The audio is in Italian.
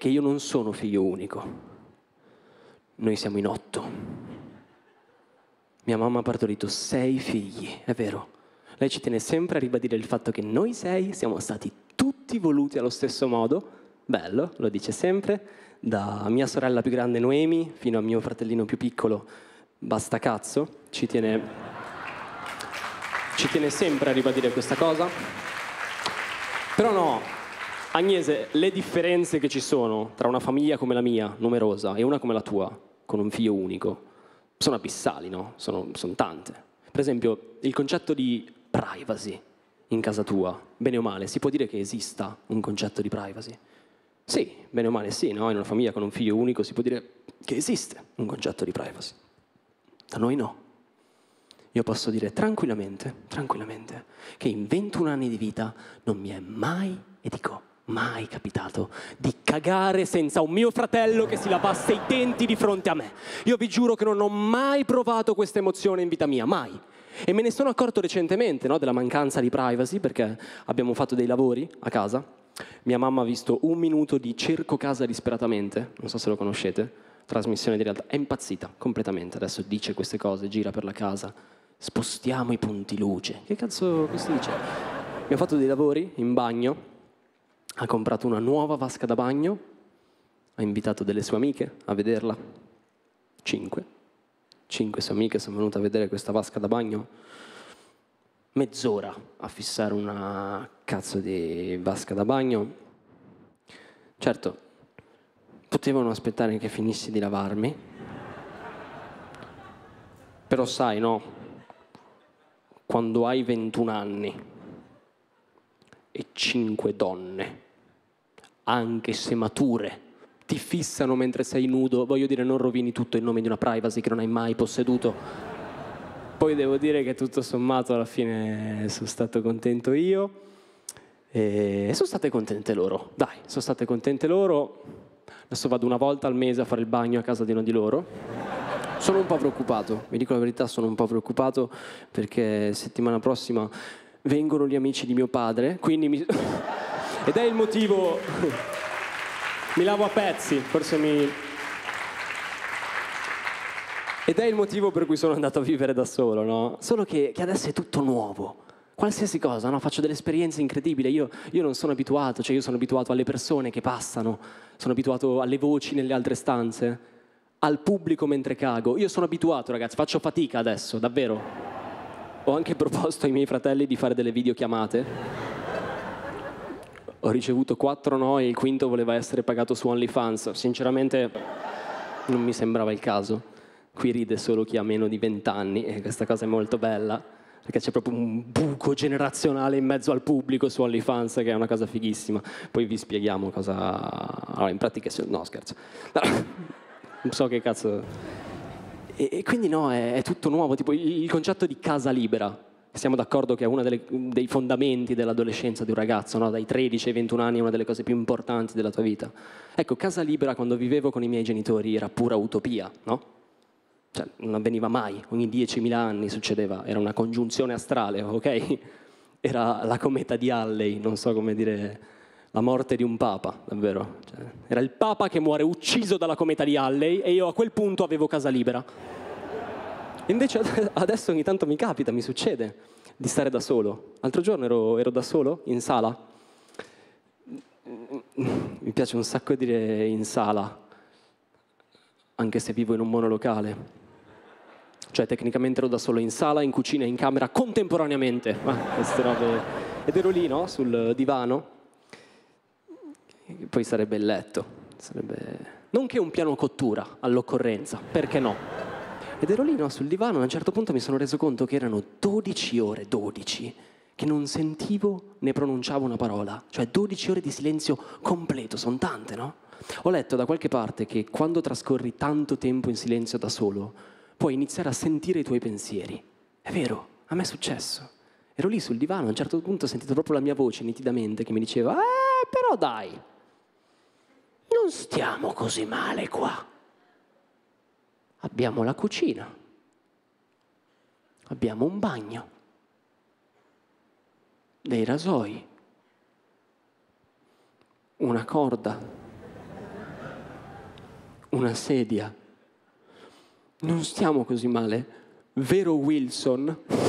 che io non sono figlio unico. Noi siamo in otto. Mia mamma ha partorito sei figli, è vero. Lei ci tiene sempre a ribadire il fatto che noi sei siamo stati tutti voluti allo stesso modo. Bello, lo dice sempre, da mia sorella più grande Noemi fino a mio fratellino più piccolo Basta Cazzo. Ci tiene, ci tiene sempre a ribadire questa cosa. Agnese, le differenze che ci sono tra una famiglia come la mia, numerosa, e una come la tua, con un figlio unico, sono abissali, no? Sono, sono tante. Per esempio, il concetto di privacy in casa tua, bene o male, si può dire che esista un concetto di privacy? Sì, bene o male sì, no? In una famiglia con un figlio unico si può dire che esiste un concetto di privacy. Da noi no. Io posso dire tranquillamente, tranquillamente, che in 21 anni di vita non mi è mai, e dico mai capitato, di cagare senza un mio fratello che si lavasse i denti di fronte a me. Io vi giuro che non ho mai provato questa emozione in vita mia, mai. E me ne sono accorto recentemente no, della mancanza di privacy perché abbiamo fatto dei lavori a casa. Mia mamma ha visto un minuto di Cerco Casa disperatamente, non so se lo conoscete, trasmissione di realtà, è impazzita completamente. Adesso dice queste cose, gira per la casa, spostiamo i punti luce. Che cazzo questo dice? Abbiamo fatto dei lavori in bagno, ha comprato una nuova vasca da bagno, ha invitato delle sue amiche a vederla, cinque. Cinque sue amiche sono venute a vedere questa vasca da bagno, mezz'ora a fissare una cazzo di vasca da bagno. Certo, potevano aspettare che finissi di lavarmi, però sai, no, quando hai 21 anni e 5 donne, anche se mature, ti fissano mentre sei nudo, voglio dire non rovini tutto in nome di una privacy che non hai mai posseduto. Poi devo dire che tutto sommato alla fine sono stato contento io e sono state contente loro. Dai, sono state contente loro. Adesso vado una volta al mese a fare il bagno a casa di uno di loro. Sono un po' preoccupato, vi dico la verità, sono un po' preoccupato perché settimana prossima vengono gli amici di mio padre, quindi mi... ed è il motivo mi lavo a pezzi, forse mi... Ed è il motivo per cui sono andato a vivere da solo, no? Solo che, che adesso è tutto nuovo. Qualsiasi cosa, no? Faccio delle esperienze incredibili. Io, io non sono abituato, cioè io sono abituato alle persone che passano, sono abituato alle voci nelle altre stanze, al pubblico mentre cago. Io sono abituato, ragazzi, faccio fatica adesso, davvero. Ho anche proposto ai miei fratelli di fare delle videochiamate ho ricevuto quattro no e il quinto voleva essere pagato su OnlyFans. Sinceramente non mi sembrava il caso. Qui ride solo chi ha meno di vent'anni e questa cosa è molto bella perché c'è proprio un buco generazionale in mezzo al pubblico su OnlyFans che è una cosa fighissima. Poi vi spieghiamo cosa... Allora, in pratica... No, scherzo. No, non so che cazzo... E, quindi no, è, è, tutto nuovo, tipo il concetto di casa libera siamo d'accordo che è uno dei fondamenti dell'adolescenza di un ragazzo, no? dai 13 ai 21 anni è una delle cose più importanti della tua vita. Ecco, casa libera quando vivevo con i miei genitori era pura utopia, no? Cioè, non avveniva mai, ogni 10.000 anni succedeva, era una congiunzione astrale, ok? Era la cometa di Halley, non so come dire, la morte di un papa, davvero. Cioè, era il papa che muore ucciso dalla cometa di Halley e io a quel punto avevo casa libera. Invece adesso ogni tanto mi capita, mi succede di stare da solo. L'altro giorno ero, ero da solo in sala. Mi piace un sacco dire in sala, anche se vivo in un monolocale. Cioè tecnicamente ero da solo in sala, in cucina e in camera contemporaneamente. Ah, queste robe. Ed ero lì, no? Sul divano. Poi sarebbe il letto. Sarebbe... Non che un piano cottura all'occorrenza, perché no? Ed ero lì no, sul divano e a un certo punto mi sono reso conto che erano 12 ore, 12, che non sentivo né pronunciavo una parola. Cioè 12 ore di silenzio completo, sono tante, no? Ho letto da qualche parte che quando trascorri tanto tempo in silenzio da solo, puoi iniziare a sentire i tuoi pensieri. È vero, a me è successo. Ero lì sul divano, a un certo punto ho sentito proprio la mia voce nitidamente che mi diceva, eh, però dai, non stiamo così male qua abbiamo la cucina, abbiamo un bagno, dei rasoi, una corda, una sedia. Non stiamo così male, vero Wilson?